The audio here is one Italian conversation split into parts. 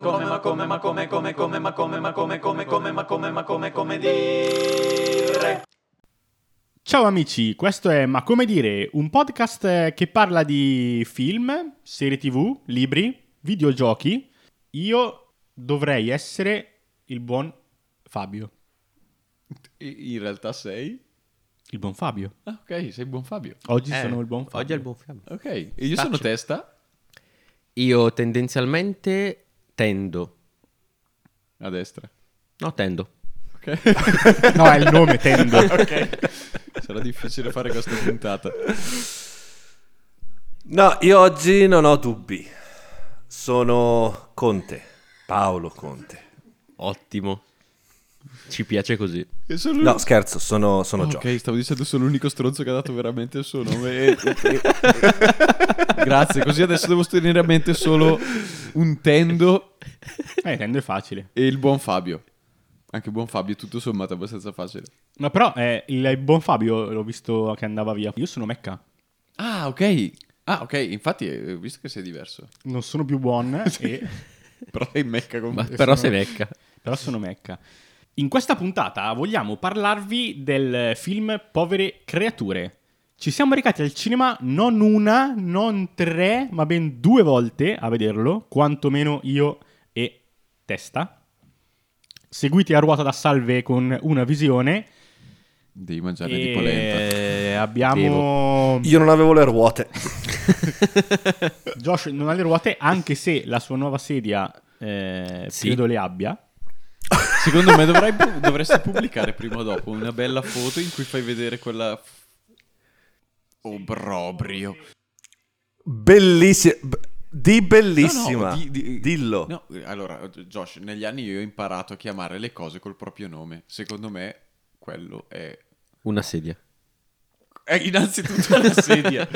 Come ma come ma come come come ma come ma come come come ma come ma come come dire Ciao amici, questo è Ma come dire, un podcast che parla di film, serie tv, libri, videogiochi. Io dovrei essere il buon Fabio. In realtà sei? Il buon Fabio. Ah, ok, sei buon Fabio. Oggi Eh, sono il buon Fabio. Oggi è il buon Fabio. Ok, e io sono Staccio. testa? Io tendenzialmente tendo. A destra. No, tendo. Ok. No, è il nome, tendo. ok. Sarà difficile fare questa puntata. No, io oggi non ho dubbi. Sono Conte, Paolo Conte. Ottimo. Ci piace così. E sono No, scherzo, sono, sono Ok, Gio. stavo dicendo sono l'unico stronzo che ha dato veramente il suo nome. Grazie, così adesso devo tenere a mente solo un tendo Eh, tendo è facile. e il buon Fabio. Anche buon Fabio, tutto sommato, è abbastanza facile. Ma però eh, il, buon Fabio l'ho visto che andava via. Io sono Mecca. Ah, ok. Ah, ok, infatti, eh, ho visto che sei diverso. Non sono più buon, e- Però sei mecca me. però se becca. però sono Mecca. In questa puntata vogliamo parlarvi del film Povere creature. Ci siamo recati al cinema non una, non tre, ma ben due volte a vederlo, quantomeno io e Testa. Seguiti a ruota da salve con una visione. Devi mangiare di polenta. E abbiamo... Io non avevo le ruote. Josh non ha le ruote, anche se la sua nuova sedia eh, Sì. credo le abbia. Secondo me dovrai dovresti pubblicare prima o dopo una bella foto in cui fai vedere quella... Obrobrio. Bellissima. di bellissima. No, no, di- di- Dillo. No, allora, Josh, negli anni io ho imparato a chiamare le cose col proprio nome. Secondo me quello è... Una sedia. È innanzitutto una sedia.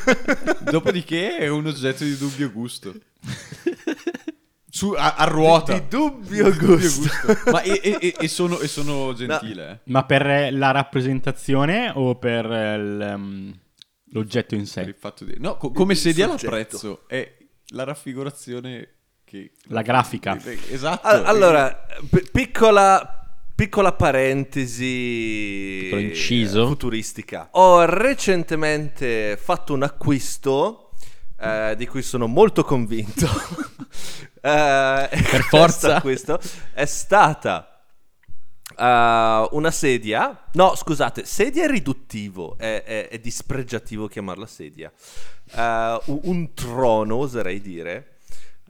Dopodiché è un oggetto di dubbio gusto. Su, a, a ruota. Di dubbio gusto. Ma e, e- e- sono, e sono gentile, eh. Ma per eh, la rappresentazione o per eh, il, um, l'oggetto in Per il sé? fatto di... No, co- come sedia soggetto. l'apprezzo. È la raffigurazione che... La grafica. Esatto. Al- allora, p- piccola, piccola parentesi Piccolo inciso. eh, futuristica. Ho recentemente fatto un acquisto eh, di cui sono molto convinto. Eh, per forza. Questo è stata eh, una sedia. No, scusate, sedia è riduttivo, è, è- è dispregiativo chiamarla sedia. Eh, un, trono, oserei dire,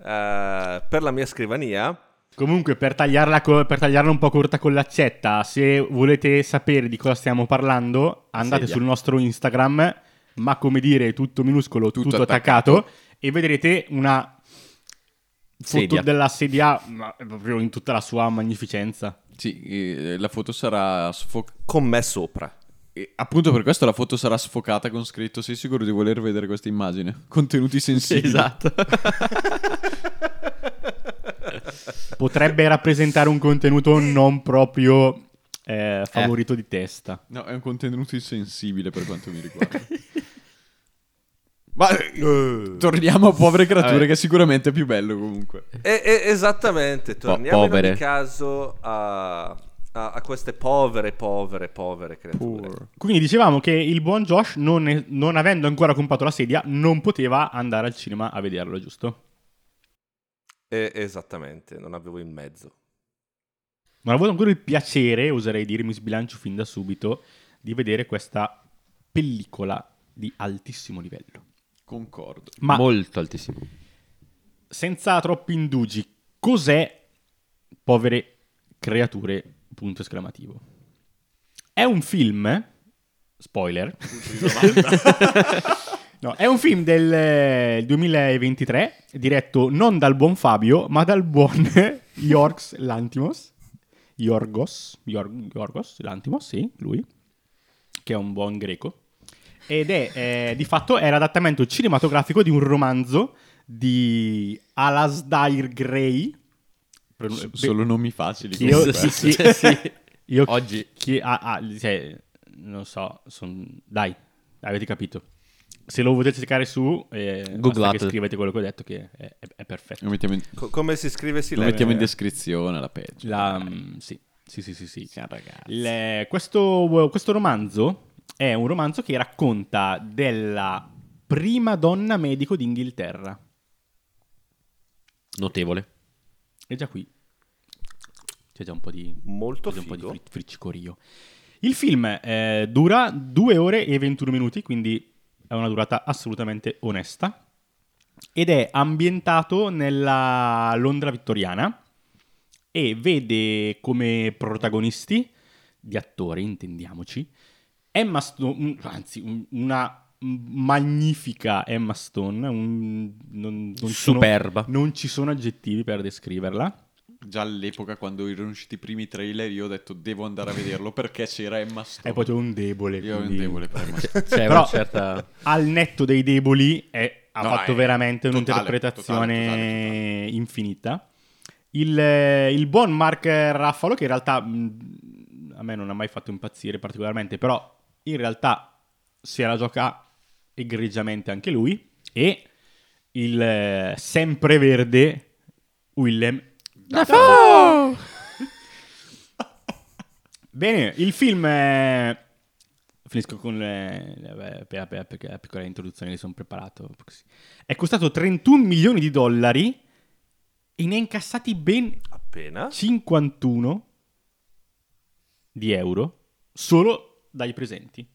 eh, per la mia scrivania. Comunque, per tagliarla, co- per tagliarla un po' corta con l'accetta, se volete sapere di cosa stiamo parlando, andate Sedia. sul nostro Instagram, ma come dire, tutto minuscolo, tutto, Tutto attaccato, attaccato. e vedrete una foto della sedia ma proprio in tutta la sua magnificenza. Sì, eh, la foto sarà sfocata. con me sopra. Appunto per questo la foto sarà sfocata con scritto sei sicuro di voler vedere questa immagine? Contenuti sensibili. Esatto. Potrebbe rappresentare un contenuto non proprio eh, favorito di testa. No, è un contenuto insensibile per quanto mi riguarda. Ma eh, torniamo a povere creature Vabbè. che sicuramente è più bello comunque. E- e- esattamente, torniamo in povere. ogni caso a, a- a queste povere, povere, povere creature. Quindi dicevamo che il buon Josh, non, è- non avendo ancora comprato la sedia, non poteva andare al cinema a vederlo, giusto? E- esattamente, non avevo in mezzo. Non ho avuto ancora il piacere, oserei dire, mi sbilancio fin da subito, di vedere questa pellicola di altissimo livello. Concordo. Ma Molto altissimo. senza troppi indugi, cos'è Povere creature? Punto esclamativo. È un film, spoiler, no, è un film del eh, 2023 diretto non dal buon Fabio, ma dal buon Yorks Lantimos. Yorgos, Yor- Yorgos Lantimos, sì, lui, che è un buon greco. Ed è, eh, di fatto, è l'adattamento cinematografico di un romanzo di Alasdair Gray. S- beh, solo nomi facili. io, sì, sì, sì. Io Oggi. chi- ah, ah, cioè, non so, son- dai, avete capito. se lo potete cercare su, eh, basta Googlate. che scrivete quello che ho detto che è, è- è perfetto. In, Co- come si scrive si lo mettiamo in descrizione alla peggio. La- mm, sì, sì, sì, sì. sì. Il- questo, questo romanzo è un romanzo che racconta della prima donna medico d'Inghilterra. Notevole. E già qui c'è già un po' di, Molto c'è già un po' di figo. fri- friccicorio. Il film eh, dura 2 ore e 21 minuti, quindi è una durata assolutamente onesta. Ed è ambientato nella Londra vittoriana e vede come protagonisti di attori, intendiamoci, Emma Stone, anzi un- una magnifica Emma Stone, un- non, non ci sono- Superba. non ci sono aggettivi per descriverla. Già all'epoca, quando erano usciti i primi trailer, io ho detto devo andare a vederlo perché c'era Emma Stone. È proprio un debole. Io ho un quindi- debole per Emma Stone. C'è Però- una certa... Al netto dei deboli è- ha No, fatto è veramente totale, un'interpretazione totale, totale, totale. infinita. Il, il buon Mark Raffalo, che in realtà mh, a me non ha mai fatto impazzire particolarmente, però in realtà si era gioca egregiamente anche lui. E il eh, sempreverde Willem Bene, il film è... Finisco con le... le- per- per- perché la piccola introduzione li sono preparato. così. È costato 31 milioni di dollari e ne ha incassati ben Appena. 51 di euro solo dai presenti.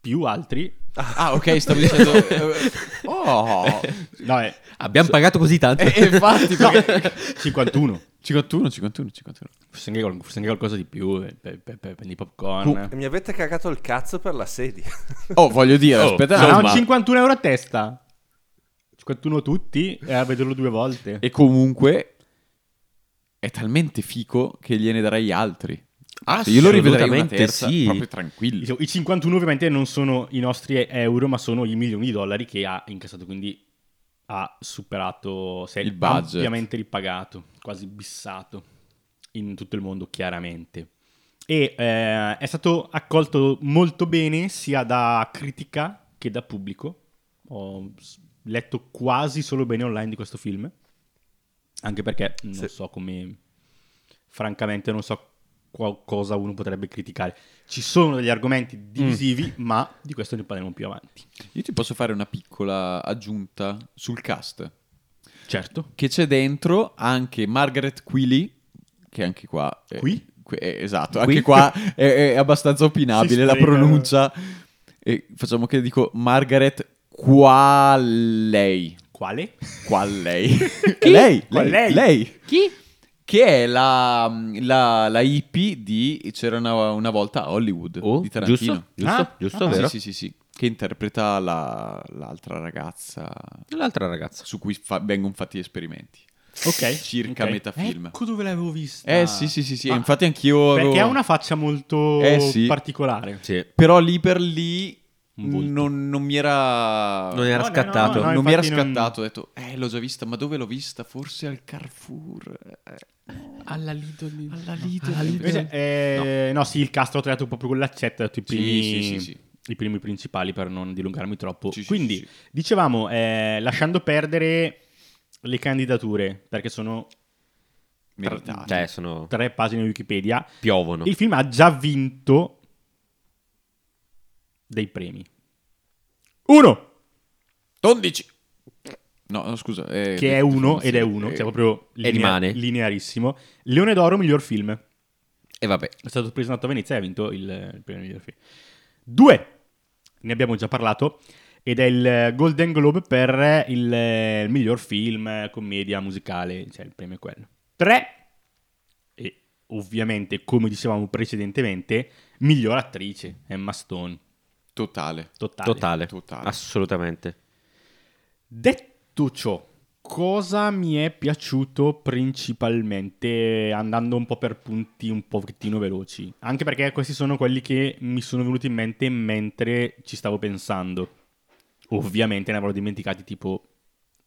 Più altri... Ah, ok, stavo dicendo... eh, oh! No, è... Abbiamo pagato così tanto. E infatti, no, perché... 51. 51, 51, 51. Forse anche, qual- forse anche qualcosa di più eh, per, per, per, per i popcorn. Mi avete cagato il cazzo per la sedia. Oh, voglio dire, Oh, aspetta, Sono ma- 51 euro a testa. 51 tutti e a vederlo due volte. E comunque è talmente fico che gliene darei altri. Ah, Io lo rivedrei una terza, sì. proprio tranquillo. I 51 ovviamente non sono i nostri euro, ma sono i milioni di dollari che ha incassato, quindi ha superato, si è Il budget. ampiamente ripagato, quasi bissato in tutto il mondo, chiaramente. E eh, è stato accolto molto bene sia da critica che da pubblico. Ho letto quasi solo bene online di questo film, anche perché non Sì. so come... Francamente non so qua- cosa uno potrebbe criticare. Ci sono degli argomenti divisivi, ma di questo ne parleremo più avanti. Io ti posso fare una piccola aggiunta sul cast. Certo. Che c'è dentro anche Margaret Quilly, che anche qua... è- Qui? è- esatto, Qui? anche qua è, è abbastanza opinabile la pronuncia. E facciamo che dico Margaret Qualley. Quale? Qualley. lei, Qual lei, lei? lei. Chi? Che è la, la, la hippie di C'era una, una volta a Hollywood Oh, di Tarantino. giusto? Giusto? Ah, giusto, ah, vero? Sì, sì, sì, sì. Che interpreta la- l'altra ragazza L'altra ragazza. su cui fa- vengono fatti esperimenti. Ok. Circa ok. metà film. Ecco dove l'avevo vista. Eh sì, sì, sì, sì. Ah, Infatti anch'io avevo... Perché ha una faccia molto Eh, sì. particolare. Sì. Però lì per lì. Non, non mi era... Non era No, scattato. no, no, non mi era scattato, ho detto, eh, l'ho già vista, ma dove l'ho vista? Forse al Carrefour. Eh, Alla Lidl. alla Lidl. Invece, eh, no. sì, il cast l'ho trovato proprio con l'accetta, ho detto i Sì, primi, sì, sì, sì. i primi principali per non dilungarmi troppo. Quindi, sì, sì. dicevamo, eh, lasciando perdere le candidature, perché sono Meritati. Cioè, sono... tre pagine di Wikipedia, Piovono. il film ha già vinto dei premi. Uno, 11. No, no, scusa. eh, che è uno ed è uno, cioè proprio linea- rimane. linearissimo. Leone d'Oro, miglior film. E vabbè. È stato presentato a Venezia e ha vinto il, il premio miglior film. Due, ne abbiamo già parlato, ed è il Golden Globe per il eh, miglior film, commedia, musicale, cioè il premio è quello. Tre, e ovviamente, come dicevamo precedentemente, miglior attrice, Emma Stone. Totale. Totale. Totale. Totale. Assolutamente. Detto ciò, cosa mi è piaciuto principalmente andando un po' per punti un pochettino veloci? Anche perché questi sono quelli che mi sono venuti in mente mentre ci stavo pensando. Ovviamente ne avrò dimenticati tipo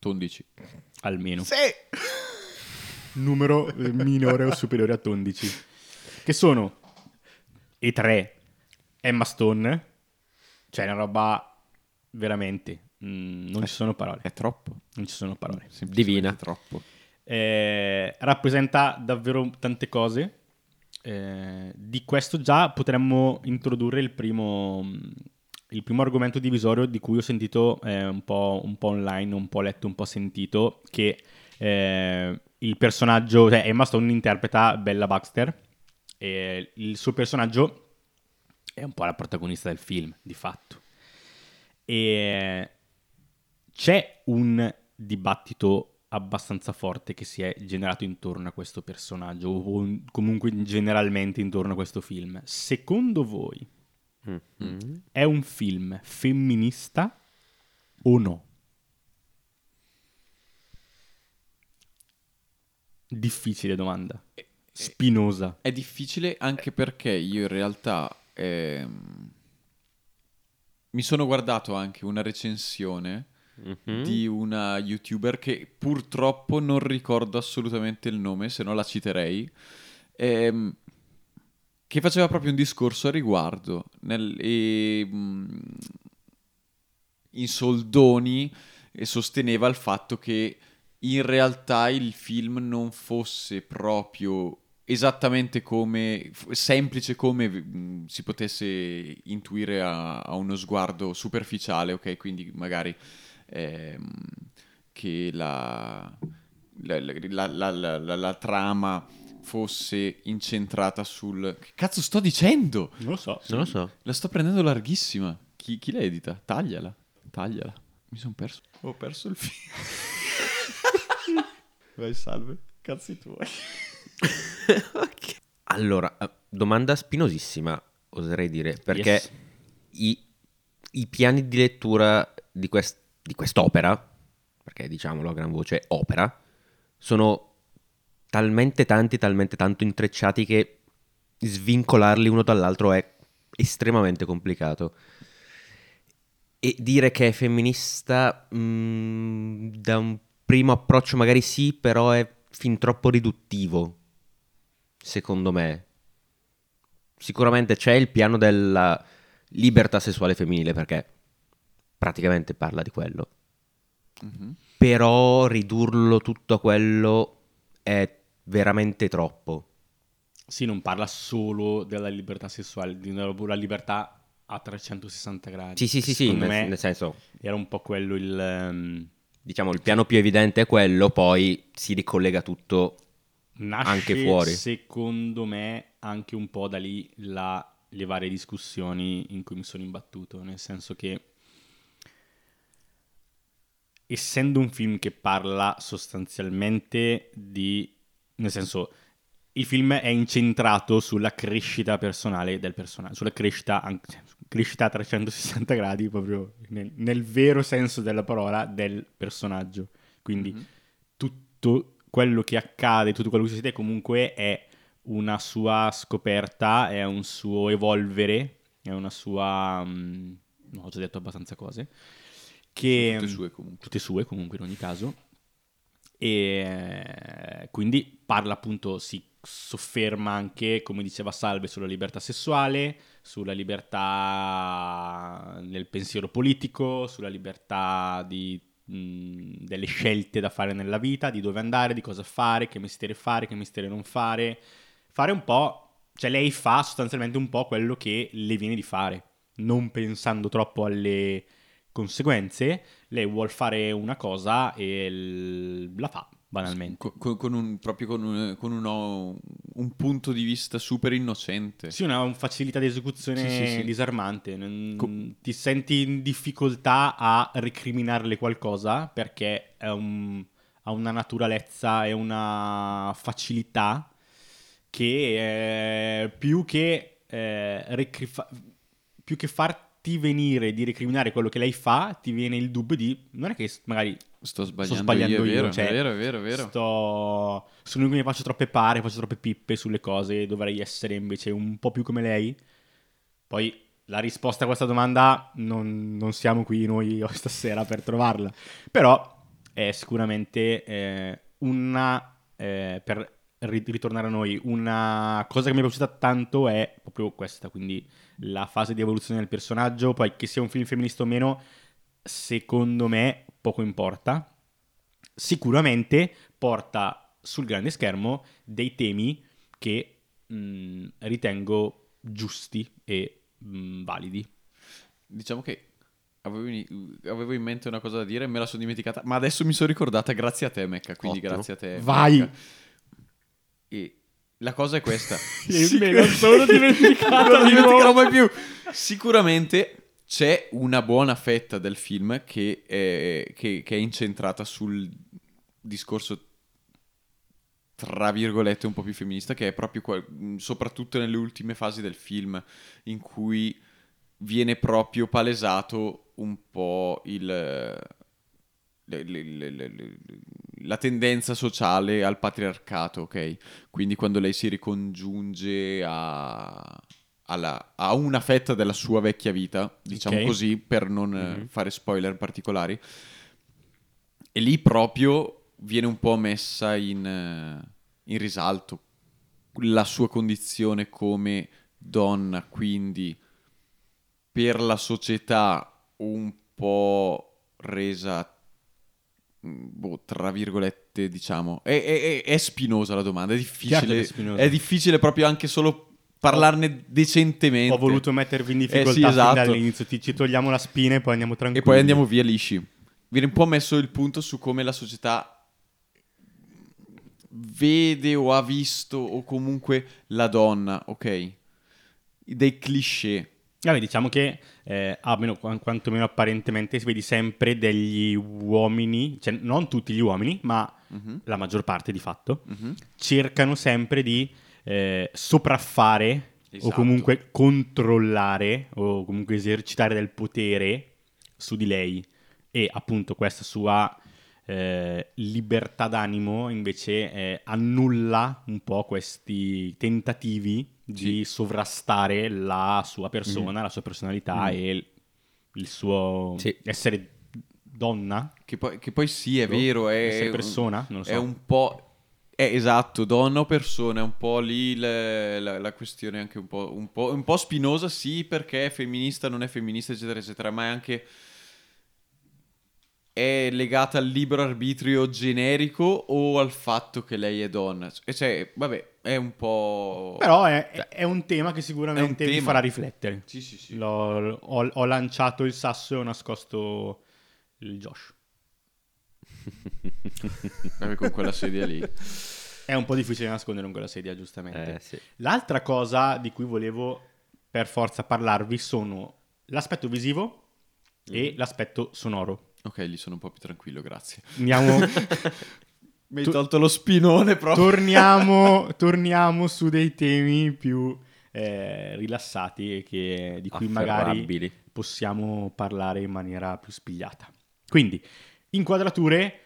11. almeno. Numero eh, minore o superiore a 11. Che sono E3 Emma Stone, cioè una roba veramente, mm, non ci sono parole. È troppo. Non ci sono parole. Divina. troppo. Eh, rappresenta davvero tante cose. Eh, di questo già potremmo introdurre il primo, il primo argomento divisorio di cui ho sentito eh, un, po', un po' online, un po' letto, un po' sentito, che eh, il personaggio, cioè Emma Stone interpreta Bella Baxter e il suo personaggio è un po' la protagonista del film, di fatto. E c'è un dibattito abbastanza forte che si è generato intorno a questo personaggio, o comunque generalmente intorno a questo film. Secondo voi Mhm. è un film femminista o no? Difficile domanda. Spinosa. È difficile anche perché io in realtà ehm, mi sono guardato anche una recensione Mhm. di una youtuber che purtroppo non ricordo assolutamente il nome, se no la citerei, ehm, che faceva proprio un discorso a riguardo nel- e, mm, in soldoni e sosteneva il fatto che in realtà il film non fosse proprio esattamente come semplice come si potesse intuire a, a uno sguardo superficiale, ok? Quindi magari ehm, che la, la, la- la- la- la- la trama fosse incentrata sul... Che cazzo sto dicendo? Non lo so. Non lo so. La sto prendendo larghissima. Chi, chi la edita? Tagliala. Tagliala. Mi sono perso. Ho perso il film. Vai, salve. Cazzi tuoi. Allora, eh, domanda spinosissima, oserei dire, perché Yes. i, i piani di lettura di, quest- di quest'opera, perché diciamolo a gran voce, opera, sono talmente tanti, talmente tanto intrecciati che svincolarli uno dall'altro è estremamente complicato. E dire che è femminista, mm, da un primo approccio magari sì, però è fin troppo riduttivo, secondo me. Sicuramente c'è il piano della libertà sessuale femminile, perché praticamente parla di quello. Però ridurlo tutto a quello è veramente troppo. Sì, non parla solo della libertà sessuale, di una la libertà a 360 gradi. Sì, sì, sì, sì, nel, me nel senso, era un po' quello il... ehm, diciamo, il piano più evidente è quello, poi si ricollega tutto nasce, Anche fuori. secondo me, anche un po' da lì la- le varie discussioni in cui mi sono imbattuto, nel senso che essendo un film che parla sostanzialmente di... nel senso, il film è incentrato sulla crescita personale del personaggio, sulla crescita, anche- crescita a 360 gradi, proprio nel, nel vero senso della parola, del personaggio. Quindi tutto quello che accade, tutto quello che succede comunque è una sua scoperta, è un suo evolvere, è una sua... mm, no, ho già detto abbastanza cose. Che, Tutte sue comunque. tutte sue comunque in ogni caso. E eh, quindi parla appunto, si sofferma anche, come diceva Salve, sulla libertà sessuale, sulla libertà nel pensiero politico, sulla libertà di, delle scelte da fare nella vita, di dove andare, di cosa fare, che mestiere fare, che mestiere non fare. Fare un po', cioè lei fa sostanzialmente un po' quello che le viene di fare, non pensando troppo alle conseguenze, lei vuole fare una cosa e l- la fa, banalmente. Co- co- Con, un, proprio con, un, con uno- un punto di vista super innocente. Sì, una un facilità di esecuzione Sì, sì, sì. disarmante. non- Co- ti senti in difficoltà a recriminarle qualcosa perché è un- ha una naturalezza e una facilità che più che, eh, recri- fa- più che farti venire di recriminare quello che lei fa, ti viene il dubbio di non è che magari Sto sbagliando, sto sbagliando io, io, è vero, cioè, è vero, vero, vero. Sto... Sono io che mi faccio troppe pare, faccio troppe pippe sulle cose, dovrei essere invece un po' più come lei. Poi la risposta a questa domanda non, non siamo qui noi stasera per trovarla. Però è sicuramente eh, una... eh, per ri- ritornare a noi, una cosa che mi è piaciuta tanto è proprio questa, quindi la fase di evoluzione del personaggio, poi che sia un film femminista o meno, secondo me poco importa. Sicuramente porta sul grande schermo dei temi che mh, ritengo giusti e mh, validi. Diciamo che avevo in, mente una cosa da dire, me la sono dimenticata, ma adesso mi sono ricordata grazie a te, Mecca. Quindi Ottimo. grazie a te. Vai! Mecca. E la cosa è questa. Me la sono dimenticato non di dimenticherò mai più. Sicuramente c'è una buona fetta del film che è, che- che è incentrata sul discorso tra virgolette un po' più femminista che è proprio mh, soprattutto nelle ultime fasi del film in cui viene proprio palesato un po' il le- le- le- la tendenza sociale al patriarcato, ok? Quindi quando lei si ricongiunge a, alla- a una fetta della sua vecchia vita, diciamo Ok. così, per non eh, fare spoiler particolari, e lì proprio viene un po' messa in, eh, in risalto la sua condizione come donna, quindi per la società un po' resa mm, boh, tra virgolette, diciamo. È, è- è- spinosa la domanda, è difficile. è difficile proprio anche solo parlarne decentemente. Ho voluto mettervi in Eh, difficoltà sì, fin esatto. dall'inizio. Ti, ci togliamo la spina e poi andiamo E tranquilli. poi andiamo via lisci. Viene un po' messo il punto su come la società vede o ha visto o comunque la donna, ok? Dei cliché. Vabbè, diciamo che, eh, almeno qu- quantomeno apparentemente, si vedi sempre degli uomini, cioè non tutti gli uomini, ma Mhm, la maggior parte di fatto, mhm. cercano sempre di eh, sopraffare o Esatto. comunque controllare o comunque esercitare del potere su di lei e appunto questa sua eh, libertà d'animo invece eh, annulla un po' questi tentativi di sovrastare la sua persona, la sua personalità Mm. e il, suo Sì. essere donna, Che poi, che poi sì, è vero, è, persona, so. è un po'... È esatto, donna o persona, è un po' lì le- la, la questione anche un po', un, po', un po' spinosa, sì, perché è femminista, non è femminista, eccetera, eccetera, ma è anche... È legata al libero arbitrio generico o al fatto che lei è donna? E cioè, vabbè, è un po'... Però è, è- è un tema che sicuramente un vi tema. farà riflettere. Sì, sì, sì. L'ho- ho, ho lanciato il sasso e ho nascosto il Josh. Con quella sedia lì. È un po' difficile nascondere con quella sedia, giustamente. Eh, sì. L'altra cosa di cui volevo per forza parlarvi sono l'aspetto visivo e l'aspetto sonoro. Ok, lì sono un po' più tranquillo, grazie. Andiamo, Mi hai tolto lo spinone proprio. torniamo, torniamo su dei temi più eh, rilassati e che- di cui magari possiamo parlare in maniera più spigliata. Quindi, inquadrature,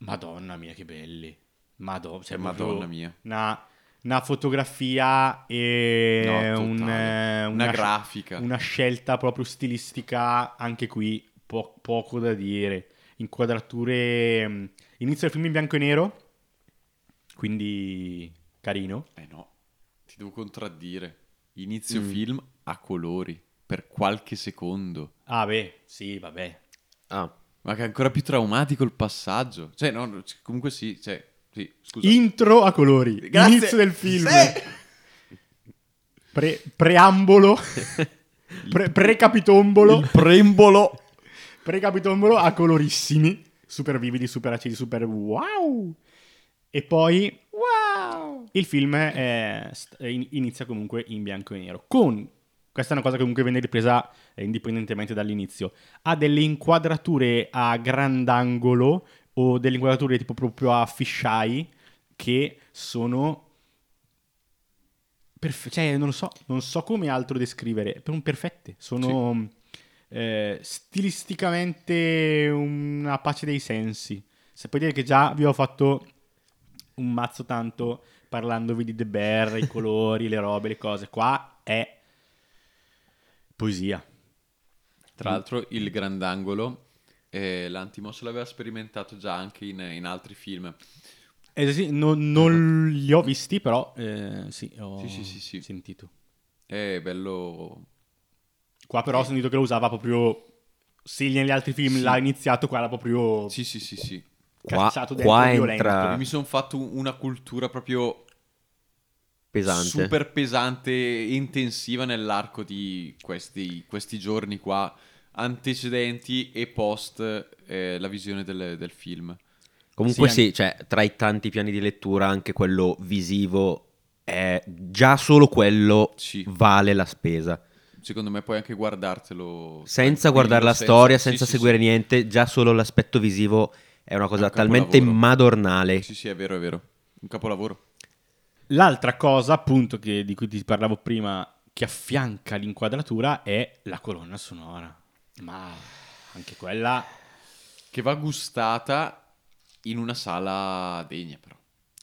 madonna mia che belli, Madonna, cioè Madonna mia. Una, una fotografia e No, un, totale. eh, Una grafica. una scelta proprio stilistica, anche qui po- poco da dire. Inquadrature, mh, inizio del film in bianco e nero, quindi carino. Eh no, ti devo contraddire. Inizio Mm. film a colori per qualche secondo. Ah beh, sì, vabbè. Ah, Ma che è ancora più traumatico il passaggio. Cioè, no, comunque sì, cioè, sì, scusa. Intro a colori, Grazie. inizio del film. Sì. Pre- preambolo, pre- precapitombolo, Il prembolo. precapitombolo a colorissimi, super vividi, super acidi, super wow. E poi wow. Il film è- inizia comunque in bianco e nero. Con questa è una cosa che comunque viene ripresa indipendentemente dall'inizio. Ha delle inquadrature a grandangolo o delle inquadrature tipo proprio a fisheye che sono perfe- cioè non lo so, non so come altro descrivere, sono perfette, sono eh, stilisticamente una pace dei sensi. Se puoi dire che già vi ho fatto un mazzo tanto parlandovi di The Bear, i colori, le robe, le cose, qua è poesia. Tra l'altro il grandangolo, eh, l'Antimos l'aveva sperimentato già anche in, in altri film. Eh, sì, non, non li ho visti, però eh, sì, ho Sì, sì, sì, sì. sentito. È bello... Qua però ho sentito che lo usava proprio se negli altri film Sì. l'ha iniziato, qua l'ha proprio Sì, sì, sì, sì. Qua, cacciato dentro qua violento. entra Mi sono fatto un- una cultura proprio pesante. super pesante e intensiva nell'arco di questi, questi giorni qua, antecedenti e post eh, la visione del, del film. Comunque Sì, sì, cioè, tra i tanti piani di lettura anche quello visivo è già solo quello Sì. vale la spesa. Secondo me puoi anche guardartelo Senza guardare la senza- storia, senza sì, seguire sì. niente, già solo l'aspetto visivo è una cosa un talmente madornale. Sì, sì, è vero, è vero. Un capolavoro. L'altra cosa, appunto, che- di cui ti parlavo prima, che affianca l'inquadratura è la colonna sonora. Ma anche quella Che va gustata in una sala degna, però.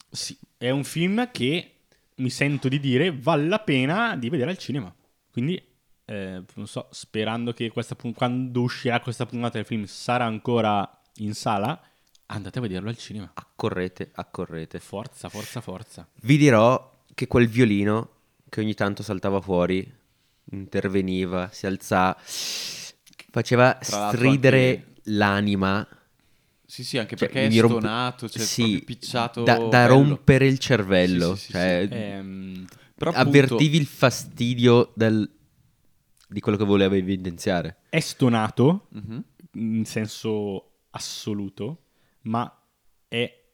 Sì, è un film che mi sento di dire vale la pena di vedere al cinema. Quindi, eh, non so, sperando che questa quando uscirà questa puntata del film sarà ancora in sala, andate a vederlo al cinema. Accorrete, accorrete. Forza, forza, forza. Vi dirò che quel violino che ogni tanto saltava fuori, interveniva, si alzava, faceva stridere anche- l'anima. Sì, sì, anche Cioè, perché è mi rompe- stonato, cioè sì, proprio picciato da, da rompere il cervello. Sì, sì, sì, cioè, Ehm, Però appunto- avvertivi il fastidio del- di quello che voleva evidenziare. è stonato Mhm. in senso assoluto, ma è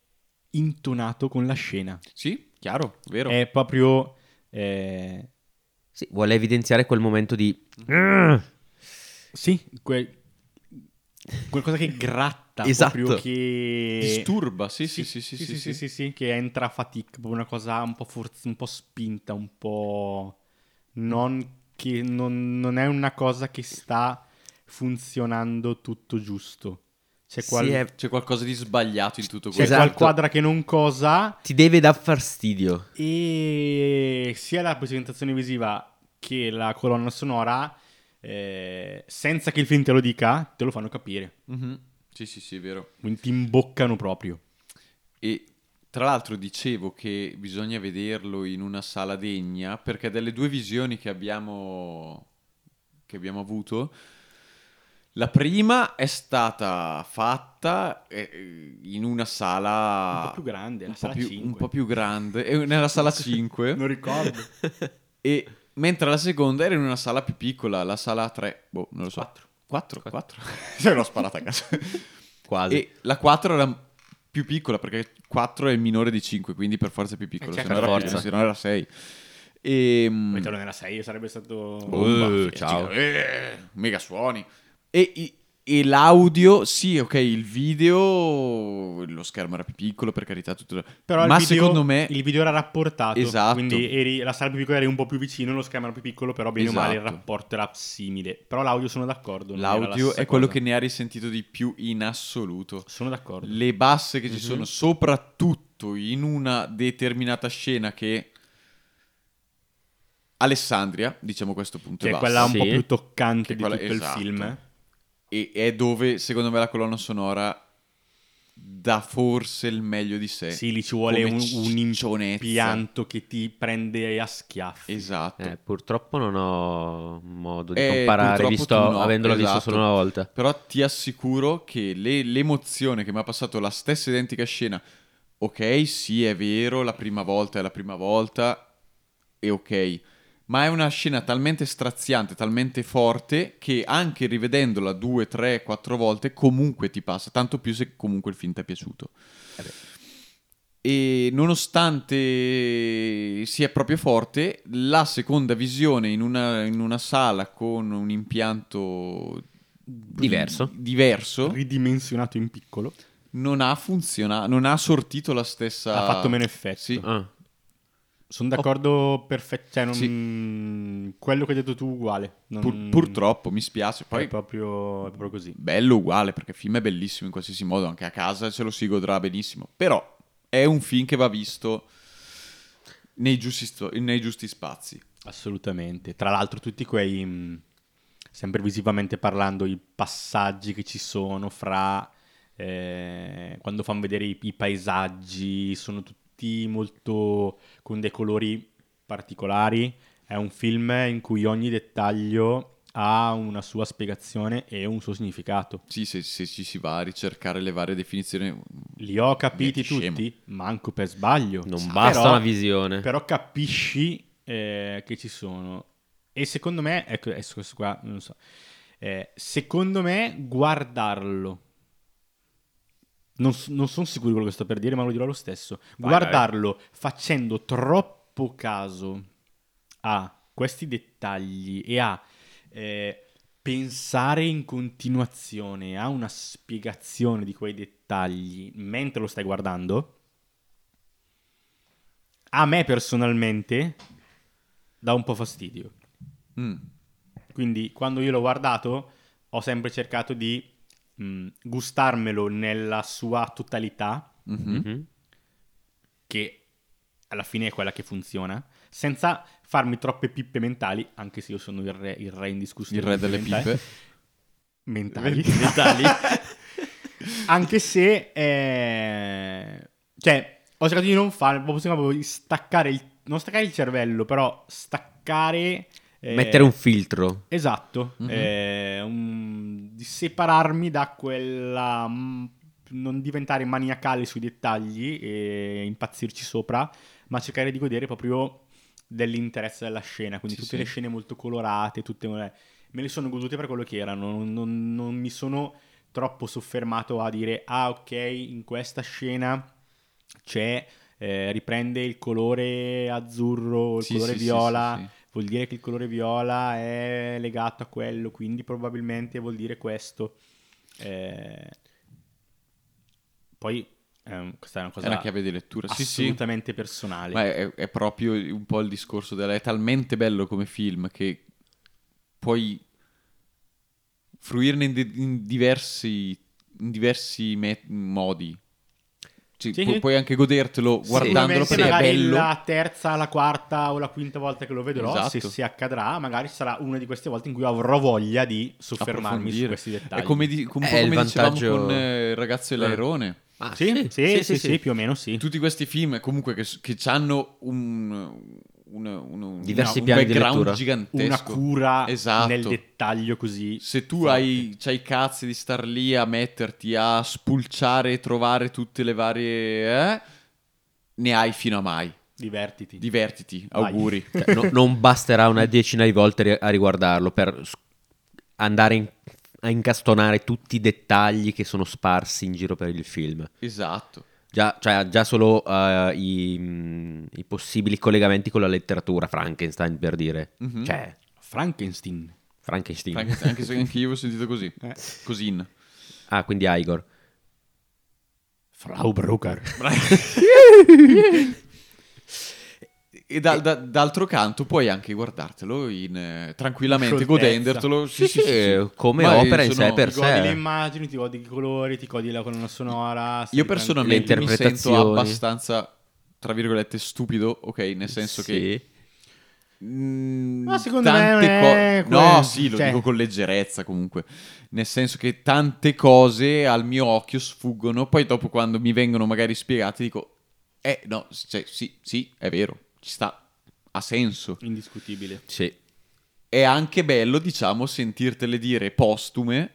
intonato con la scena. Sì, chiaro, vero. È proprio... Eh... Sì, vuole evidenziare quel momento di... Sì, quel... qualcosa che gratta, esatto. che... Disturba, sì sì sì, sì sì sì sì sì, sì, sì, che entra a fatica, una cosa un po', forz- un po spinta, un po'... Non, che non, non è una cosa che sta funzionando tutto giusto. C'è, qual- Sì, è- C'è qualcosa di sbagliato in tutto c'è questo. Esatto. qual quadra che non cosa Ti deve dar fastidio. e sia la presentazione visiva che la colonna sonora, eh, senza che il film te lo dica, te lo fanno capire. Mhm. Sì, sì, sì, è vero. Quindi ti imboccano proprio. E tra l'altro dicevo che bisogna vederlo in una sala degna perché delle due visioni che abbiamo, che abbiamo avuto, la prima è stata fatta eh, in una sala Un po' più grande, la un po' sala più- 5. un po' più grande, eh, nella sala 5. Non ricordo. E mentre la seconda era in una sala più piccola, la sala 3, boh, non lo so. 4. 4? 4. Se l'ho sparata a caso. Quasi. E la 4 era più piccola perché 4 è il minore di 5, quindi per forza è più piccolo, Eh, se, certo, no era, se no era 6. E non era 6, sarebbe stato... Bomba, Uh, ciao. eh, mega suoni. E, e- l'audio, sì, ok, il video, lo schermo era più piccolo, per carità, tutto. Però ma video, secondo me il video era rapportato. Esatto. Quindi eri, la sala più piccola eri un po' più vicino, lo schermo era più piccolo, però bene o male il Esatto. rapporto era simile. Però l'audio sono d'accordo. la l'audio stessa è quello cosa. che ne ha risentito di più in assoluto. Sono d'accordo. Le basse che ci Mhm. sono, soprattutto in una determinata scena che... Alessandria, diciamo questo punto Che è quella un po' Sì. più toccante Che di quella- tutto esatto. il film. E è dove, secondo me, la colonna sonora dà forse il meglio di sé. Sì, lì ci vuole un, un impianto che ti prende a schiaffi. Esatto. Eh, purtroppo non ho modo di Eh, comparare, visto, no, avendolo visto esatto. solo una volta. Però ti assicuro che le- l'emozione che mi ha passato la stessa identica scena, ok, sì, è vero, la prima volta è la prima volta, è ok. Ma è una scena talmente straziante, talmente forte, che anche rivedendola due, tre, quattro volte, comunque ti passa. Tanto più se comunque il film ti è piaciuto. E nonostante sia proprio forte, la seconda visione in una, in una sala con un impianto Diverso. diverso Ridimensionato in piccolo. non ha funzionato, non ha sortito la stessa. Ha fatto meno effetto. Sì. Ah, Sono d'accordo perfetto. Cioè, non- Sì. quello che hai detto tu uguale. Non- Pur- purtroppo mi spiace. Poi È proprio, è proprio così. bello uguale perché il film è bellissimo in qualsiasi modo, anche a casa se lo si godrà benissimo. Però è un film che va visto nei giusti, sto- nei giusti spazi. Assolutamente. Tra l'altro, tutti quei. mh, sempre visivamente parlando, i passaggi che ci sono fra. eh, quando fanno vedere i, i paesaggi, sono tutti molto. con dei colori particolari. È un film in cui ogni dettaglio ha una sua spiegazione e un suo significato. Sì, se, se ci si va a ricercare le varie definizioni... Li ho capiti tutti, manco per sbaglio. Non Però- basta una visione. Però capisci eh, che ci sono. E secondo me, ecco, questo qua, non so. Eh, secondo me, guardarlo. Non, non sono sicuro di quello che sto per dire, ma lo dirò lo stesso. Vai, guardarlo facendo troppo caso a questi dettagli e a eh, pensare in continuazione a una spiegazione di quei dettagli mentre lo stai guardando, a me personalmente dà un po' fastidio. Mm. Quindi quando io l'ho guardato ho sempre cercato di mh, gustarmelo nella sua totalità, Mhm. Mhm. che alla fine è quella che funziona, senza farmi troppe pippe mentali, anche se io sono il re, il re indiscusso Il re delle mentali. pippe. mentali. Mentali. anche se eh, cioè ho cercato di non fare proprio staccare il non staccare il cervello però staccare eh, Mettere un filtro. esatto Mhm. eh, un- di separarmi da quella mm, non diventare maniacale sui dettagli e impazzirci sopra ma cercare di godere proprio dell'interesse della scena quindi Sì, tutte sì. le scene molto colorate tutte me le sono godute per quello che erano non, non- non mi sono troppo soffermato a dire ah ok in questa scena c'è eh, riprende il colore azzurro il Sì, colore sì, sì, viola sì, sì. Vuol dire che il colore viola è legato a quello quindi probabilmente vuol dire questo Eh, poi ehm, questa è una cosa È una chiave di lettura. Sì, sì. assolutamente personale Ma è, è proprio un po' il discorso della... È talmente bello come film che puoi fruirne in, di- in diversi, in diversi me- modi. Cioè, Sì. pu- puoi anche godertelo guardandolo perché è magari bello. la terza, la quarta o la quinta volta che lo vedrò, Esatto. se si accadrà, magari sarà una di queste volte in cui avrò voglia di soffermarmi su questi dettagli. È come, di- un po' È il come dicevamo vantaggio- con eh, il ragazzo e l'airone. Ah, Sì, sì, sì, sì, più o meno sì. Tutti questi film comunque che, che hanno un, un, un- un- Diversi un piani di background lettura. gigantesco. Una cura Esatto. nel dettaglio così. Se tu hai c'hai i cazzi di star lì a metterti a spulciare e trovare tutte le varie... eh, ne hai fino a mai. Divertiti. Divertiti, Vai. auguri. Cioè, no- non basterà una decina di volte a riguardarlo per andare in- a incastonare tutti i dettagli che sono sparsi in giro per il film. esatto. Già, cioè, già solo eh, i, mm, i possibili collegamenti con la letteratura, Frankenstein per dire. Mhm. Cioè, Frankenstein. Frankenstein. Anche, anche se anche io ho sentito così. Eh. Cosin. Ah, quindi Igor. Frau Brucker. E da- da- d'altro canto puoi anche guardartelo in, eh, tranquillamente, Scioltezza. godendertelo. Sì, sì, sì, sì. come Ma, opera in sono- sé per Ti godi le sé. immagini, ti godi i colori, ti godi la colonna sonora. stai Io personalmente mi sento interpretazioni. abbastanza, tra virgolette, stupido, ok? Nel senso che... Sì. mm, Ma secondo me tante non è co- No, sì, lo cioè- dico con leggerezza comunque. Nel senso che tante cose al mio occhio sfuggono, poi dopo quando mi vengono magari spiegate dico, eh no, cioè, sì, sì, è vero, ci sta, ha senso. Indiscutibile. Sì. È anche bello, diciamo, sentirtele dire postume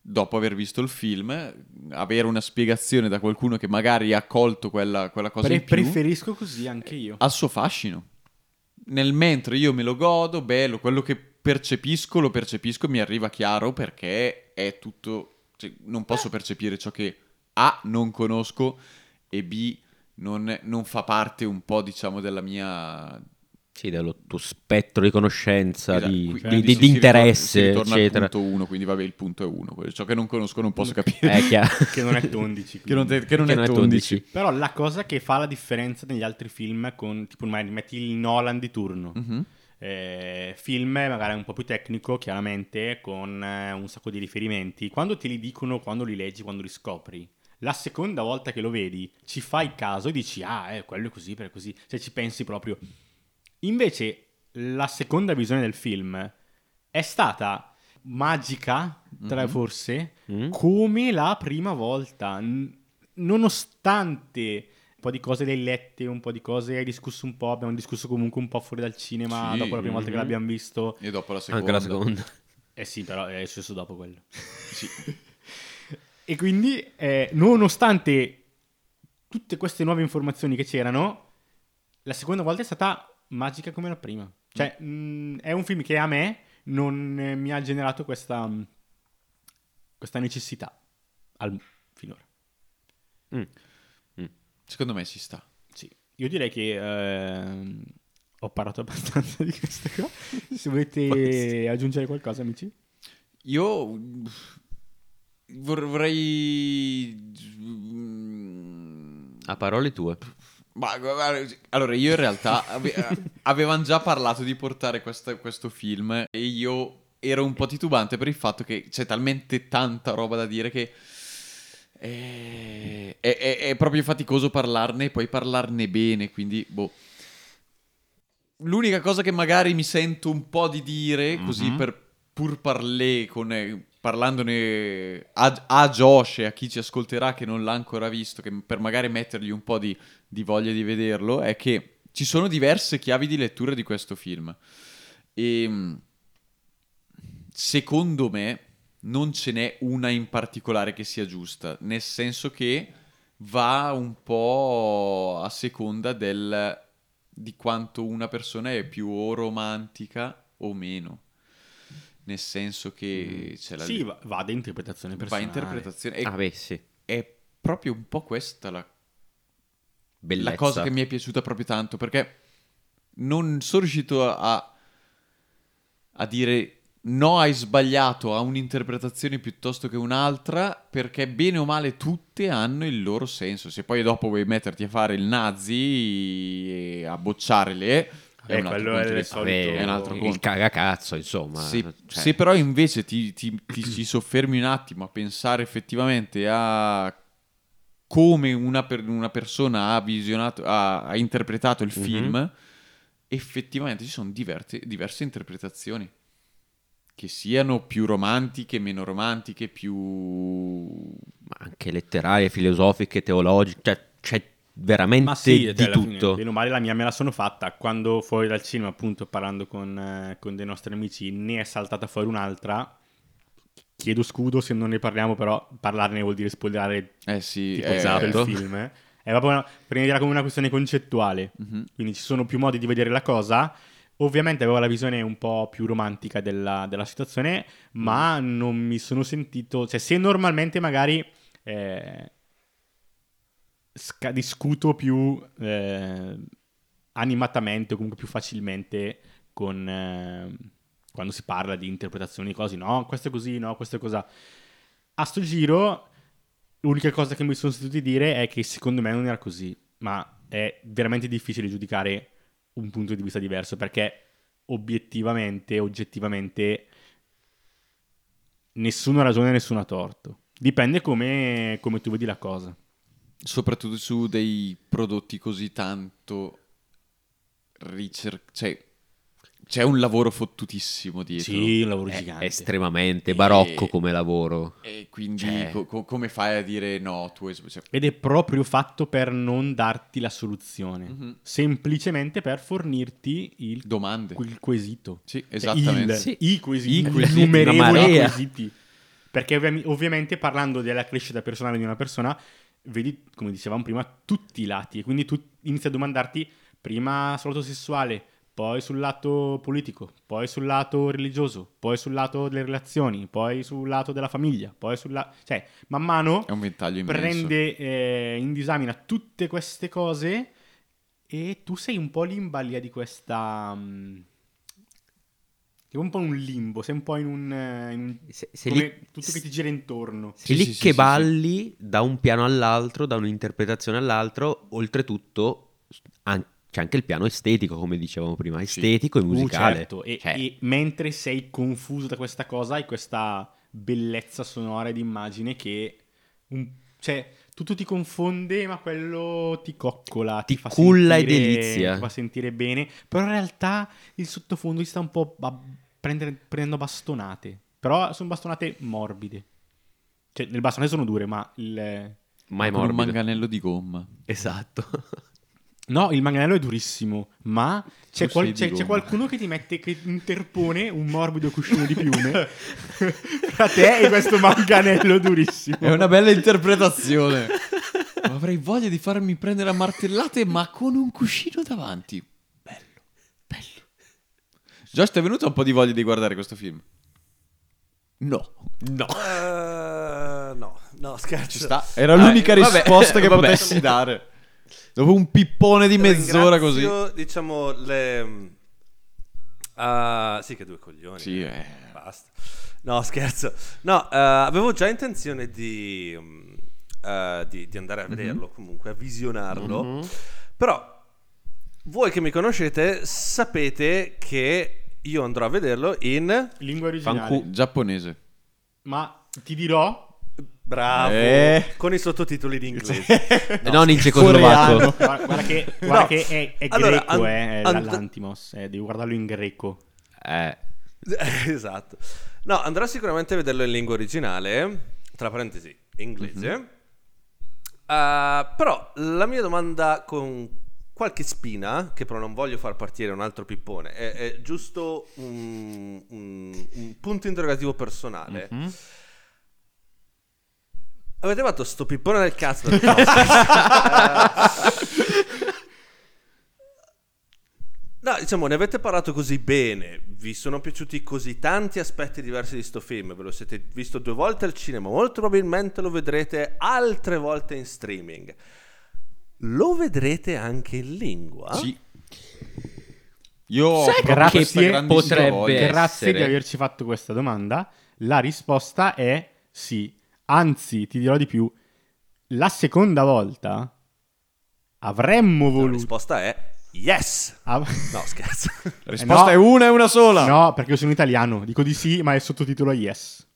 dopo aver visto il film, avere una spiegazione da qualcuno che magari ha colto quella, quella cosa Pre- in più, preferisco così anche io. ha il suo fascino. Nel mentre io me lo godo, bello, quello che percepisco lo percepisco, mi arriva chiaro perché è tutto... cioè, non posso percepire ciò che A, non conosco e B, non, non fa parte un po', diciamo, della mia... Sì, dello tuo spettro di conoscenza, Esatto, di, di- di- di interesse, ritorna eccetera. al punto 1, quindi vabbè, il punto è 1. Ciò che non conosco non posso capire. È chiaro. Che non è tondici. che non, te- che non Che è non è 11. 11. Però la cosa che fa la differenza negli altri film con, tipo, magari metti il Nolan di turno. Mhm. Eh, film magari un po' più tecnico, chiaramente, con eh, un sacco di riferimenti. Quando te li dicono, quando li leggi, quando li scopri, la seconda volta che lo vedi, ci fai caso e dici, ah, eh, quello è così, per così. Cioè, ci pensi proprio. Invece, la seconda visione del film è stata magica, tra Mhm. forse, Mm? come la prima volta. N- nonostante un po' di cose le hai lette, un po' di cose hai discusso un po', abbiamo discusso comunque un po' fuori dal cinema Sì, dopo la prima volta che mhm. l'abbiamo visto. E dopo la seconda. Anche la seconda. Eh sì, però è successo dopo quello. e quindi, eh, nonostante tutte queste nuove informazioni che c'erano, la seconda volta è stata magica come la prima. Cioè, mh, è un film che a me non eh, mi ha generato questa, mh, questa necessità al, finora. Mm. Secondo me ci sta. Sì, io direi che ehm, ho parlato abbastanza di questa qua. Se volete aggiungere qualcosa, amici. Io mm, vorrei... mm, A parole tue. Ma allora io in realtà ave- avevamo già parlato di portare questa- questo film e io ero un po' titubante per il fatto che c'è talmente tanta roba da dire che è, è- è- è proprio faticoso parlarne e poi parlarne bene, quindi boh. L'unica cosa che magari mi sento un po' di dire, così per pur parler con, eh, parlandone a, a Josh e a chi ci ascolterà che non l'ha ancora visto, che per magari mettergli un po' di, di voglia di vederlo, è che ci sono diverse chiavi di lettura di questo film. E mh, secondo me non ce n'è una in particolare che sia giusta, nel senso che va un po' a seconda del, di quanto una persona è più o romantica o meno. Nel senso che c'è la Sì, va, va ad interpretazione va personale. interpretazione. E Ah, beh, sì. è proprio un po' questa la, Bellezza. la cosa che mi è piaciuta proprio tanto perché non sono riuscito a, a dire no hai sbagliato a un'interpretazione piuttosto che un'altra perché bene o male tutte hanno il loro senso se poi dopo vuoi metterti a fare il nazi e a bocciarle è Eh, un altro quello è di- il solito- è un altro il conto cagacazzo, insomma. se, cioè, se però invece ti, ti- ti- ci soffermi un attimo a pensare effettivamente a come una, per- una persona ha visionato, ha, ha interpretato il Mhm. film, effettivamente ci sono diverse, diverse interpretazioni. Che siano più romantiche, meno romantiche, più... ma anche letterarie, filosofiche, teologiche, cioè c'è veramente Ma sì, di cioè, tutto. bene o male la mia me la sono fatta. Quando fuori dal cinema, appunto, parlando con, eh, con dei nostri amici, ne è saltata fuori un'altra. Chiedo scudo se non ne parliamo, però parlarne vuol dire spoilerare Eh sì, tipo eh, esatto, il film. eh. È proprio una, per vederla come una questione concettuale. Mhm. Quindi ci sono più modi di vedere la cosa. Ovviamente avevo la visione un po' più romantica della, della situazione, ma non mi sono sentito... Cioè, se normalmente magari eh, sca- discuto più eh, animatamente o comunque più facilmente con... eh, quando si parla di interpretazioni di cose, no, questo è così, no, questo è così. A sto giro, l'unica cosa che mi sono sentito dire è che secondo me non era così, ma è veramente difficile giudicare un punto di vista diverso perché obiettivamente, oggettivamente, nessuno ha ragione e nessuno ha torto. Dipende come, come tu vedi la cosa. Soprattutto su dei prodotti così tanto ricercati. Cioè, c'è un lavoro fottutissimo dietro. Sì, un lavoro È gigante. estremamente barocco E- come lavoro. E quindi Cioè- co- co- come fai a dire no, tu sb- cioè, Ed è proprio fatto per non darti la soluzione, Mhm. semplicemente per fornirti il, domande. il quesito. Sì, Cioè, esattamente. il- Sì. I quesiti, I quesiti, innumerevoli quesiti. Perché ovvi- ovviamente parlando della crescita personale di una persona, vedi, come dicevamo prima, tutti i lati. E quindi tu inizi a domandarti prima sul lato sessuale, poi sul lato politico, poi sul lato religioso, poi sul lato delle relazioni, poi sul lato della famiglia, poi sul lato... Cioè, man mano prende eh, in disamina tutte queste cose e tu sei un po' lì in balia di questa... mm, tipo un po' in un limbo, sei un po' in un... eh, in un- Se- come lì- tutto che ti gira intorno. Sei Sì, lì sì, che sì, balli da un piano all'altro, da un'interpretazione all'altro, oltretutto an- c'è anche il piano estetico, come dicevamo prima, estetico e Uh, musicale. certo, e, Cioè, e mentre sei confuso da questa cosa hai questa bellezza sonora ed immagine che... un- cioè, tutto ti confonde, ma quello ti coccola, ti, Ti fa culla e sentire, delizia. ti fa sentire bene. Però in realtà il sottofondo ti sta un po' a prendere- prendendo bastonate. Però sono bastonate morbide. Cioè, le bastonate sono dure, ma il... mai Con un morbido. manganello di gomma. Esatto. No, il manganello è durissimo, ma c'è, qual- c'è- c'è qualcuno che ti mette, che interpone un morbido cuscino di piume fra te e questo manganello durissimo. È una bella interpretazione. Avrei voglia di farmi prendere a martellate, ma con un cuscino davanti. Bello, bello. Josh, ti è venuta un po' di voglia di guardare questo film? No. No. Eh, no, no, scherzo. Ci sta. Era l'unica vabbè, risposta che vabbè. potessi dare. Dopo un pippone di mezz'ora così. Diciamo le... ah, sì, che due coglioni. Sì, eh. Basta. No, scherzo. No, eh, avevo già intenzione di, eh, di, di andare a Mhm. vederlo, comunque, a visionarlo. Però, voi che mi conoscete, sapete che io andrò a vederlo in... Lingua originale. Fancu- Giapponese. Ma ti dirò, Bravo! Eh. Con i sottotitoli in inglese. non in cecoslovacco. guarda, guarda che, guarda No. che è, è Allora, greco, an- eh, è and- l'Antimos, eh, devi guardarlo in greco. Eh, esatto. No, andrò sicuramente a vederlo in lingua originale, tra parentesi, inglese. Mhm. Uh, però la mia domanda con qualche spina, che però non voglio far partire un altro pippone, è, è giusto un, un- un punto interrogativo personale. Mhm. Avete fatto sto pippone del cazzo? No, No, diciamo, ne avete parlato così bene, vi sono piaciuti così tanti aspetti diversi di sto film, ve lo siete visto due volte al cinema, molto probabilmente lo vedrete altre volte in streaming. Lo vedrete anche in lingua? Sì. Io Sai grazie, grandissima potrebbe-. Grazie di averci fatto questa domanda. La risposta è sì. Anzi, ti dirò di più. La seconda volta avremmo La voluto... risposta è yes! av- No, scherzo. La risposta Eh, è no. una e una sola. No, perché io sono italiano. Dico di sì, ma il sottotitolo è yes.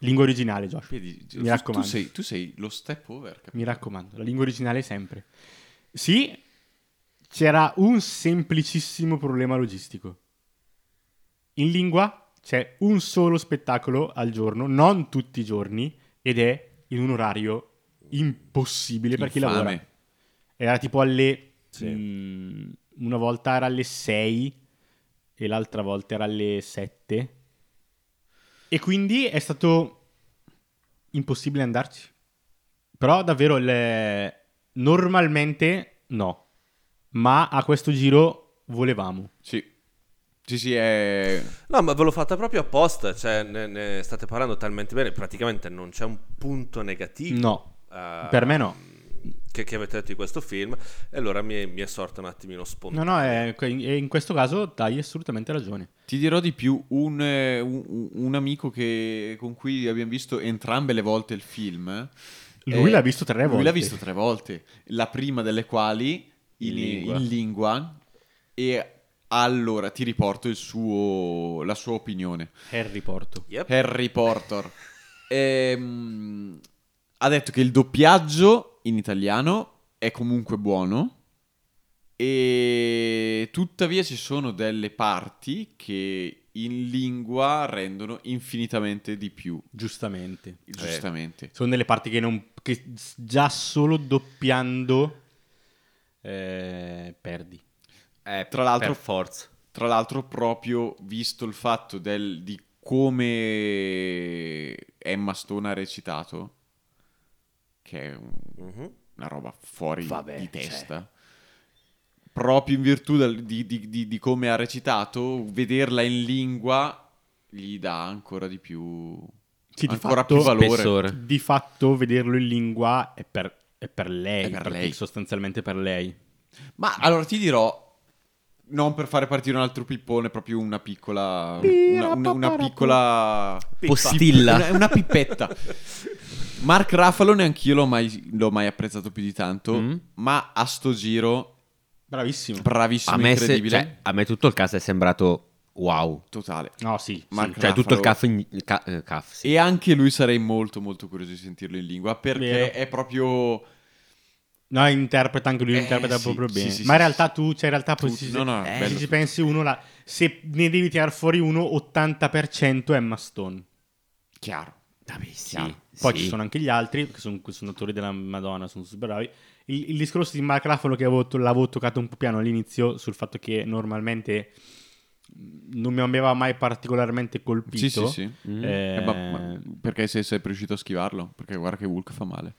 Lingua originale, Josh. Tu, Mi raccomando. Tu sei, tu sei lo step over. capito? Mi raccomando, la lingua originale sempre. Sì, c'era un semplicissimo problema logistico. In lingua c'è un solo spettacolo al giorno, non tutti i giorni, ed è in un orario impossibile per chi lavora. Era tipo alle... Sì. mm, una volta era alle 6 e l'altra volta era alle 7. E quindi è stato impossibile andarci. Però davvero le- normalmente no. Ma a questo giro volevamo. Sì. Sì, sì, è... No, ma ve l'ho fatta proprio apposta, cioè ne, ne state parlando talmente bene, praticamente non c'è un punto negativo. No, eh, per me no. Che, che avete detto di questo film, e allora mi è, mi è sorta un attimino No, spontaneo. no, è- e in questo caso dai assolutamente ragione. Ti dirò di più, un, eh, un- un amico che- con cui abbiamo visto entrambe le volte il film. Lui eh, l'ha visto tre Lui volte. l'ha visto tre volte, la prima delle quali in, In lingua. in lingua. E allora ti riporto il suo, la sua opinione. Harry Porto. Yep. Harry Potter. Ehm, ha detto che il doppiaggio in italiano è comunque buono. E tuttavia ci sono delle parti che in lingua rendono infinitamente di più. Giustamente. Giustamente. Sono delle parti che, non, che già solo doppiando eh, perdi. Eh, Tra l'altro- per forza. Tra l'altro, proprio visto il fatto del- di come Emma Stone ha recitato, che è un- Mhm. una roba fuori Vabbè, di cioè. testa. Proprio in virtù del- di, di- di- di come ha recitato, vederla in lingua gli dà ancora di più, Sì, di ancora fatto- più valore. Spessore. Di fatto vederlo in lingua è per, è per lei. È per lei. Sostanzialmente per lei. Ma allora ti dirò, non per fare partire un altro pippone, proprio una piccola, una, una- una piccola Postilla. una, una pippetta. Mark Ruffalo neanch'io l'ho mai, l'ho mai apprezzato più di tanto, Mm. ma a sto giro Bravissimo. bravissimo, A me, se- incredibile, cioè, a me tutto il caso è sembrato wow. totale. No, sì. sì. Mark Cioè, tutto il caff, in, ca- eh, caff, sì. E anche lui sarei molto molto curioso di sentirlo in lingua perché Vero. è proprio No, interpreta anche lui, Eh, interpreta sì, proprio sì, bene. sì, Ma in sì, realtà sì. tu, cioè in realtà poi Tutti- se, no, no, se bello ci pensi uno, la, se ne devi tirare fuori uno, 80% Emma Stone. chiaro. Vabbè, sì. Chiaro. Poi Sì. ci sono anche gli altri, che sono, sono attori della Madonna, sono super bravi. Il, il discorso di Mark Ruffalo che avevo, l'avevo toccato un po' piano all'inizio sul fatto che normalmente non mi aveva mai particolarmente colpito. Sì, sì, sì. Mm. Eh, Eh, ma- ma perché sei sempre riuscito a schivarlo? Perché guarda che Hulk fa male.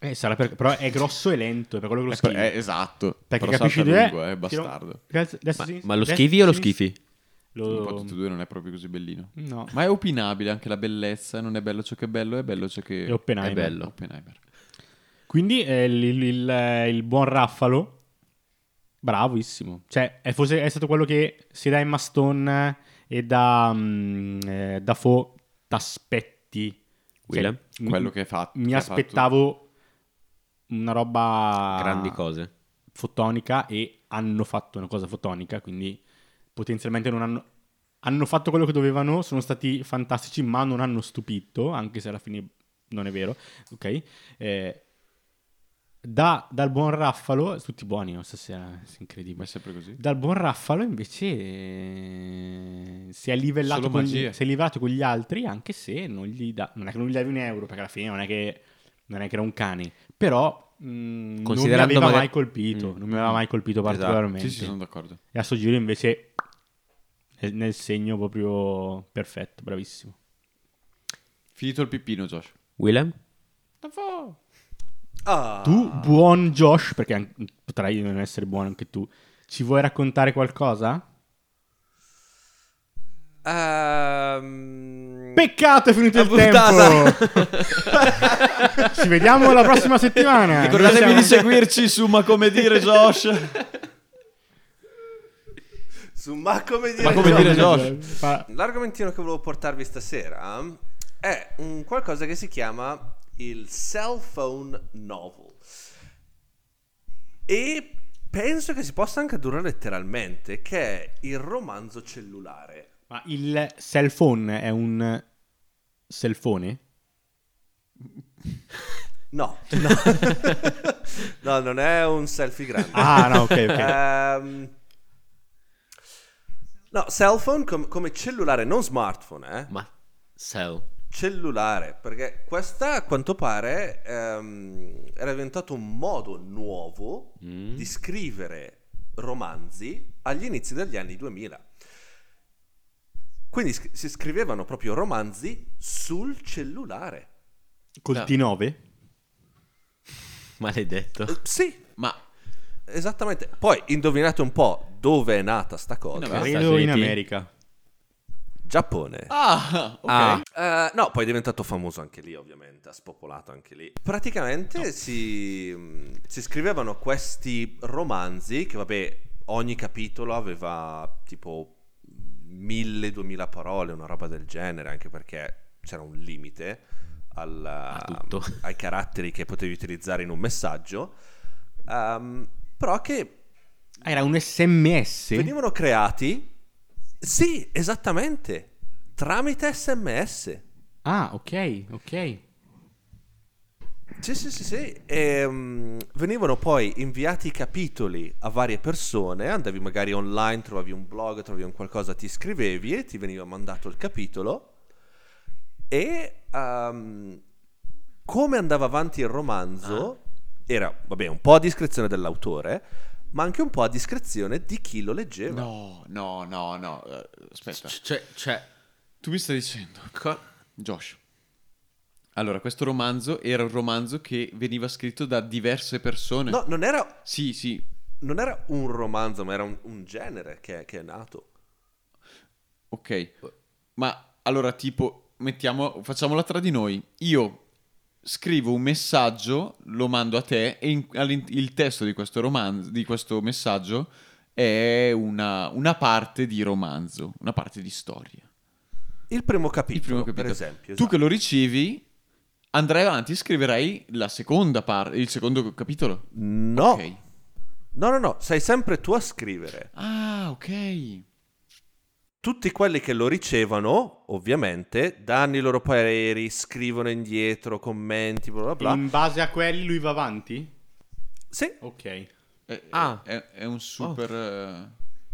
Eh, sarà per- però è grosso e lento, è per quello che lo Eh, per- schivi. eh, esatto. Perché Però capisci dove lungo, è bastardo. Ma, ma lo schivi o lo schifi? Lo- Un po' tutti e due non è proprio così bellino. No. Ma è opinabile anche la bellezza. Non è bello ciò che è bello, è bello ciò che È Oppenheimer. È bello. Oppenheimer. Quindi eh, il, il- il- il buon Raffalo, bravissimo. Cioè, è, fosse- è stato quello che sia da Emma Stone e da mm, eh, Dafoe t'aspetti. Cioè, Quello mi, che hai fatto. mi aspettavo una roba Grandi cose. fotonica e hanno fatto una cosa fotonica, quindi potenzialmente non hanno... Hanno fatto quello che dovevano, sono stati fantastici, ma non hanno stupito, anche se alla fine non è vero, ok? Eh, da- dal buon Raffalo, tutti buoni no, stasera, è Ma è incredibile. sempre così. Dal buon Raffalo invece eh, si, è livellato con gli, si è livellato con gli altri, anche se non gli dà, non è che non gli davi un euro, perché alla fine non è che, non è che era un cane, però mh, non mi aveva magari- mai colpito, Mm. non mi aveva mai colpito Esatto. particolarmente. Sì, sì, sono d'accordo. E a sto giro invece è nel segno proprio perfetto, bravissimo. Finito il pippino, Josh. Willem? Ah. Tu, buon Josh, perché potrai non essere buono anche tu, ci vuoi raccontare qualcosa? Ehm, Peccato, è finito il tempo. Ci vediamo la prossima settimana. Ricordatevi Noi di siamo- seguirci su Ma come dire Josh. su ma come dire, Ma come Josh. dire Josh. L'argomentino che volevo portarvi stasera è un qualcosa che si chiama il cell phone novel. E penso che si possa anche tradurre letteralmente, che è il romanzo cellulare. Ma il cell phone è un cellphone? No, no. No, non è un selfie grande. Ah, no, ok, ok. Ehm, no, cell phone com- come cellulare, non smartphone, eh. Ma cell. cellulare, perché questa a quanto pare ehm, era diventato un modo nuovo Mm. di scrivere romanzi agli inizi degli anni 2000. Quindi sc- si scrivevano proprio romanzi sul cellulare. Col No. T9? Maledetto. Eh, sì, Ma esattamente. Poi indovinate un po' dove è nata sta cosa. In America. Credo Stati in Uniti? America. Giappone. Ah, ok. Ah. Eh, no, poi è diventato famoso anche lì, ovviamente, ha spopolato anche lì. Praticamente si, mh, si scrivevano questi romanzi che, vabbè, ogni capitolo aveva tipo 1000-2000 parole, una roba del genere, anche perché c'era un limite al- A tutto. ai caratteri che potevi utilizzare in un messaggio. Ehm, però che Era un SMS? venivano creati, sì, esattamente, tramite sms. Ah, ok, ok. Sì, sì, sì, sì. E, mm, venivano poi inviati i capitoli a varie persone, andavi magari online, trovavi un blog, trovavi un qualcosa, ti iscrivevi e ti veniva mandato il capitolo. E ehm, come andava avanti il romanzo, era, vabbè, un po' a discrezione dell'autore, ma anche un po' a discrezione di chi lo leggeva. No, no, no, no. eh, Aspetta. Cioè, cioè, Tu mi stai dicendo, Josh. Allora, questo romanzo era un romanzo che veniva scritto da diverse persone. No, non era, Sì, sì. non era un romanzo, ma era un, un genere che, che è nato. Ok. Ma allora, tipo, mettiamo, facciamola tra di noi. Io scrivo un messaggio, lo mando a te e in- il testo di questo romanzo, di questo messaggio è una, una parte di romanzo, una parte di storia. Il primo capitolo, Il primo capitolo. per esempio. Tu esatto. che lo ricevi, andrai avanti e scriverai la seconda parte, il secondo capitolo. No, Ok. no, no, no, sei sempre tu a scrivere. Ah, ok. Tutti quelli che lo ricevono, ovviamente, danno i loro pareri, scrivono indietro, commenti, bla bla bla. In base a quelli lui va avanti? Sì, Ok. È, Ah. è, è un super... eh,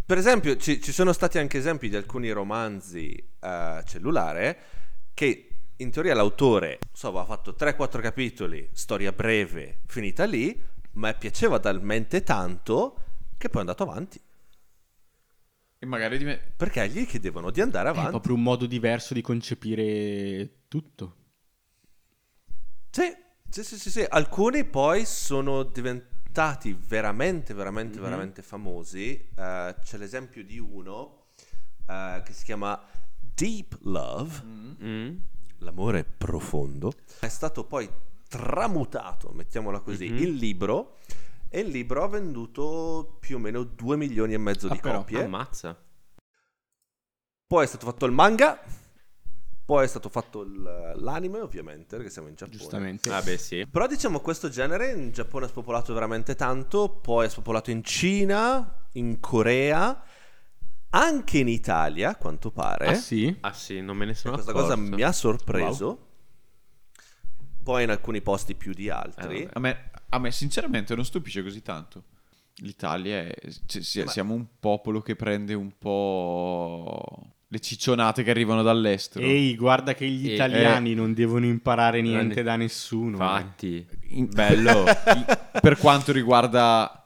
per esempio, ci, ci sono stati anche esempi di alcuni romanzi eh, cellulare che in teoria l'autore so, aveva fatto 3-4 capitoli, storia breve, finita lì, ma piaceva talmente tanto che poi è andato avanti. E magari div- Perché gli chiedevano di andare È avanti. proprio un modo diverso di concepire tutto. Sì, sì, sì, sì, sì. Alcuni poi sono diventati veramente, veramente, veramente famosi. Eh, c'è l'esempio di uno eh, che si chiama Deep Love, Mm? L'amore profondo. È stato poi tramutato, mettiamola così, in libro. E il libro ha venduto più o meno 2 milioni e mezzo Ah, di però, copie. Ammazza. Poi è stato fatto il manga. Poi è stato fatto il- l'anime, ovviamente, perché siamo in Giappone. Giustamente. Ah beh sì. Però diciamo questo genere in Giappone è spopolato veramente tanto, poi è spopolato in Cina, in Corea, anche in Italia, a quanto pare. Ah sì? Ah sì, non me ne sono questa accorto. cosa mi ha sorpreso. Poi in alcuni posti più di altri. Eh, a, me, a me sinceramente non stupisce così tanto. L'Italia è... cioè, Ma- siamo un popolo che prende un po' le ciccionate che arrivano dall'estero. Ehi, guarda che gli Eh, italiani non devono imparare niente ne- da nessuno. eh. Infatti. In- bello. Per quanto riguarda...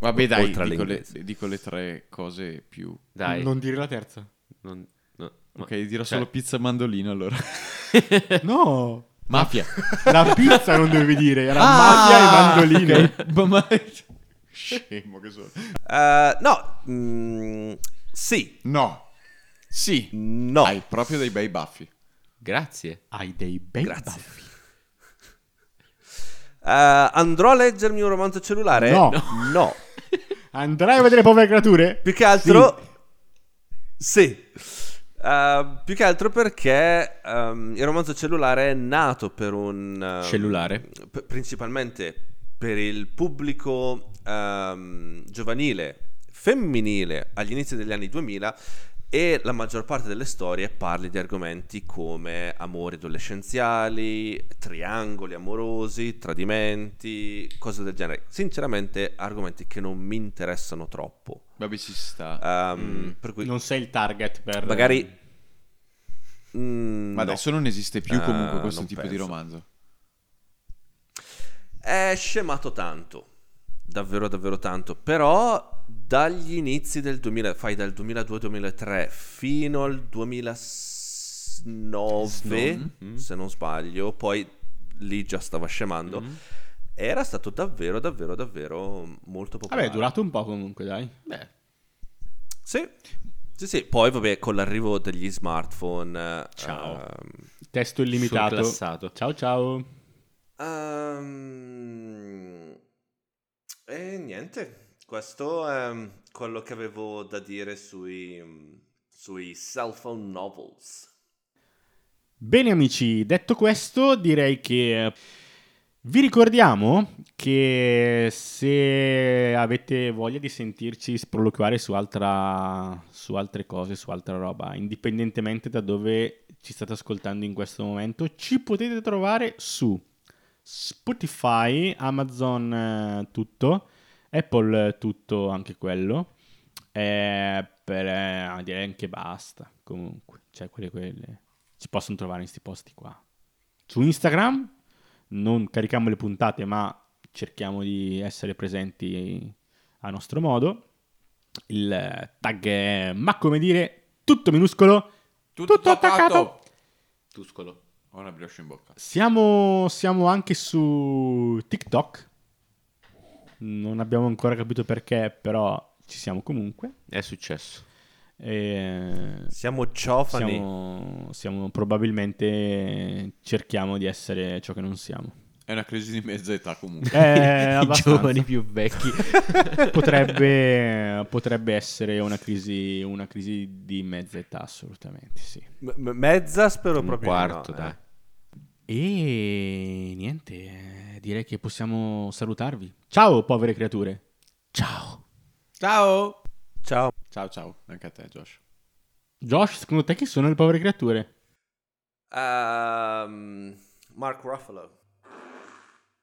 Vabbè dai, dico le, dico le tre cose più... Dai. Non dire la terza. non- no, ma- Ok, dirò cioè, solo pizza e mandolino allora. No. Mafia. La pizza non dovevi dire, era Ah, mafia e mandolino. ok. Ma- ma- Scemo che sono. Eh, no, mm, sì, No. Sì. no. Hai proprio dei bei baffi. Grazie. Hai dei bei Grazie. baffi. Eh, andrò a leggermi un romanzo cellulare? No. No. Andrai a vedere povere creature? Più che altro... Sì. Eh, più che altro perché ehm, il romanzo cellulare è nato per un... ehm, Cellulare? p- principalmente per il pubblico ehm, giovanile, femminile agli inizi degli anni 2000 e la maggior parte delle storie parli di argomenti come amori adolescenziali, triangoli amorosi, tradimenti, cose del genere. Sinceramente argomenti che non mi interessano troppo. Vabbè, ci sta. Ehm, Per cui Non sei il target per... magari... Mm, Ma no. adesso non esiste più comunque Eh, questo tipo di penso. romanzo. È scemato tanto, davvero davvero tanto, però dagli inizi del 2000, fai dal 2002-2003 fino al 2009, Mm. se non sbaglio, poi lì già stava scemando, Mm. era stato davvero davvero davvero molto popolare. Vabbè, è durato un po' comunque, dai. Beh, Sì, sì, sì, poi vabbè con l'arrivo degli smartphone... Ciao. ehm, Testo illimitato. Ciao ciao. Ehm, e niente, questo è quello che avevo da dire sui, sui cell phone novels. Bene amici, detto questo direi che eh, vi ricordiamo che se avete voglia di sentirci sproloquiare su, altra, su altre cose, su altra roba, indipendentemente da dove ci state ascoltando in questo momento, ci potete trovare su Spotify, Amazon eh, tutto, Apple eh, tutto anche quello, eh, per, eh, direi anche basta comunque, cioè quelle, quelle si possono trovare in questi posti qua. Su Instagram non carichiamo le puntate, ma cerchiamo di essere presenti a nostro modo. Il tag è, ma come dire, tutto minuscolo, tutto, attaccato. Tuscolo. Ho una brioche in bocca. Siamo, siamo anche su TikTok. Non abbiamo ancora capito perché, però ci siamo comunque. È successo. E Siamo ciofani. siamo, siamo probabilmente cerchiamo di essere ciò che non siamo. È una crisi di mezza età comunque. Eh, I abbastanza. giovani più vecchi. potrebbe, potrebbe essere una crisi, una crisi di mezza età, assolutamente sì. M- mezza spero Un proprio quarto, no, dai. eh. E niente, eh, direi che possiamo salutarvi. Ciao, povere creature. Ciao. Ciao! Ciao. Ciao ciao, anche a te Josh. Josh, secondo te chi sono le povere creature? Ehm, Mark Ruffalo.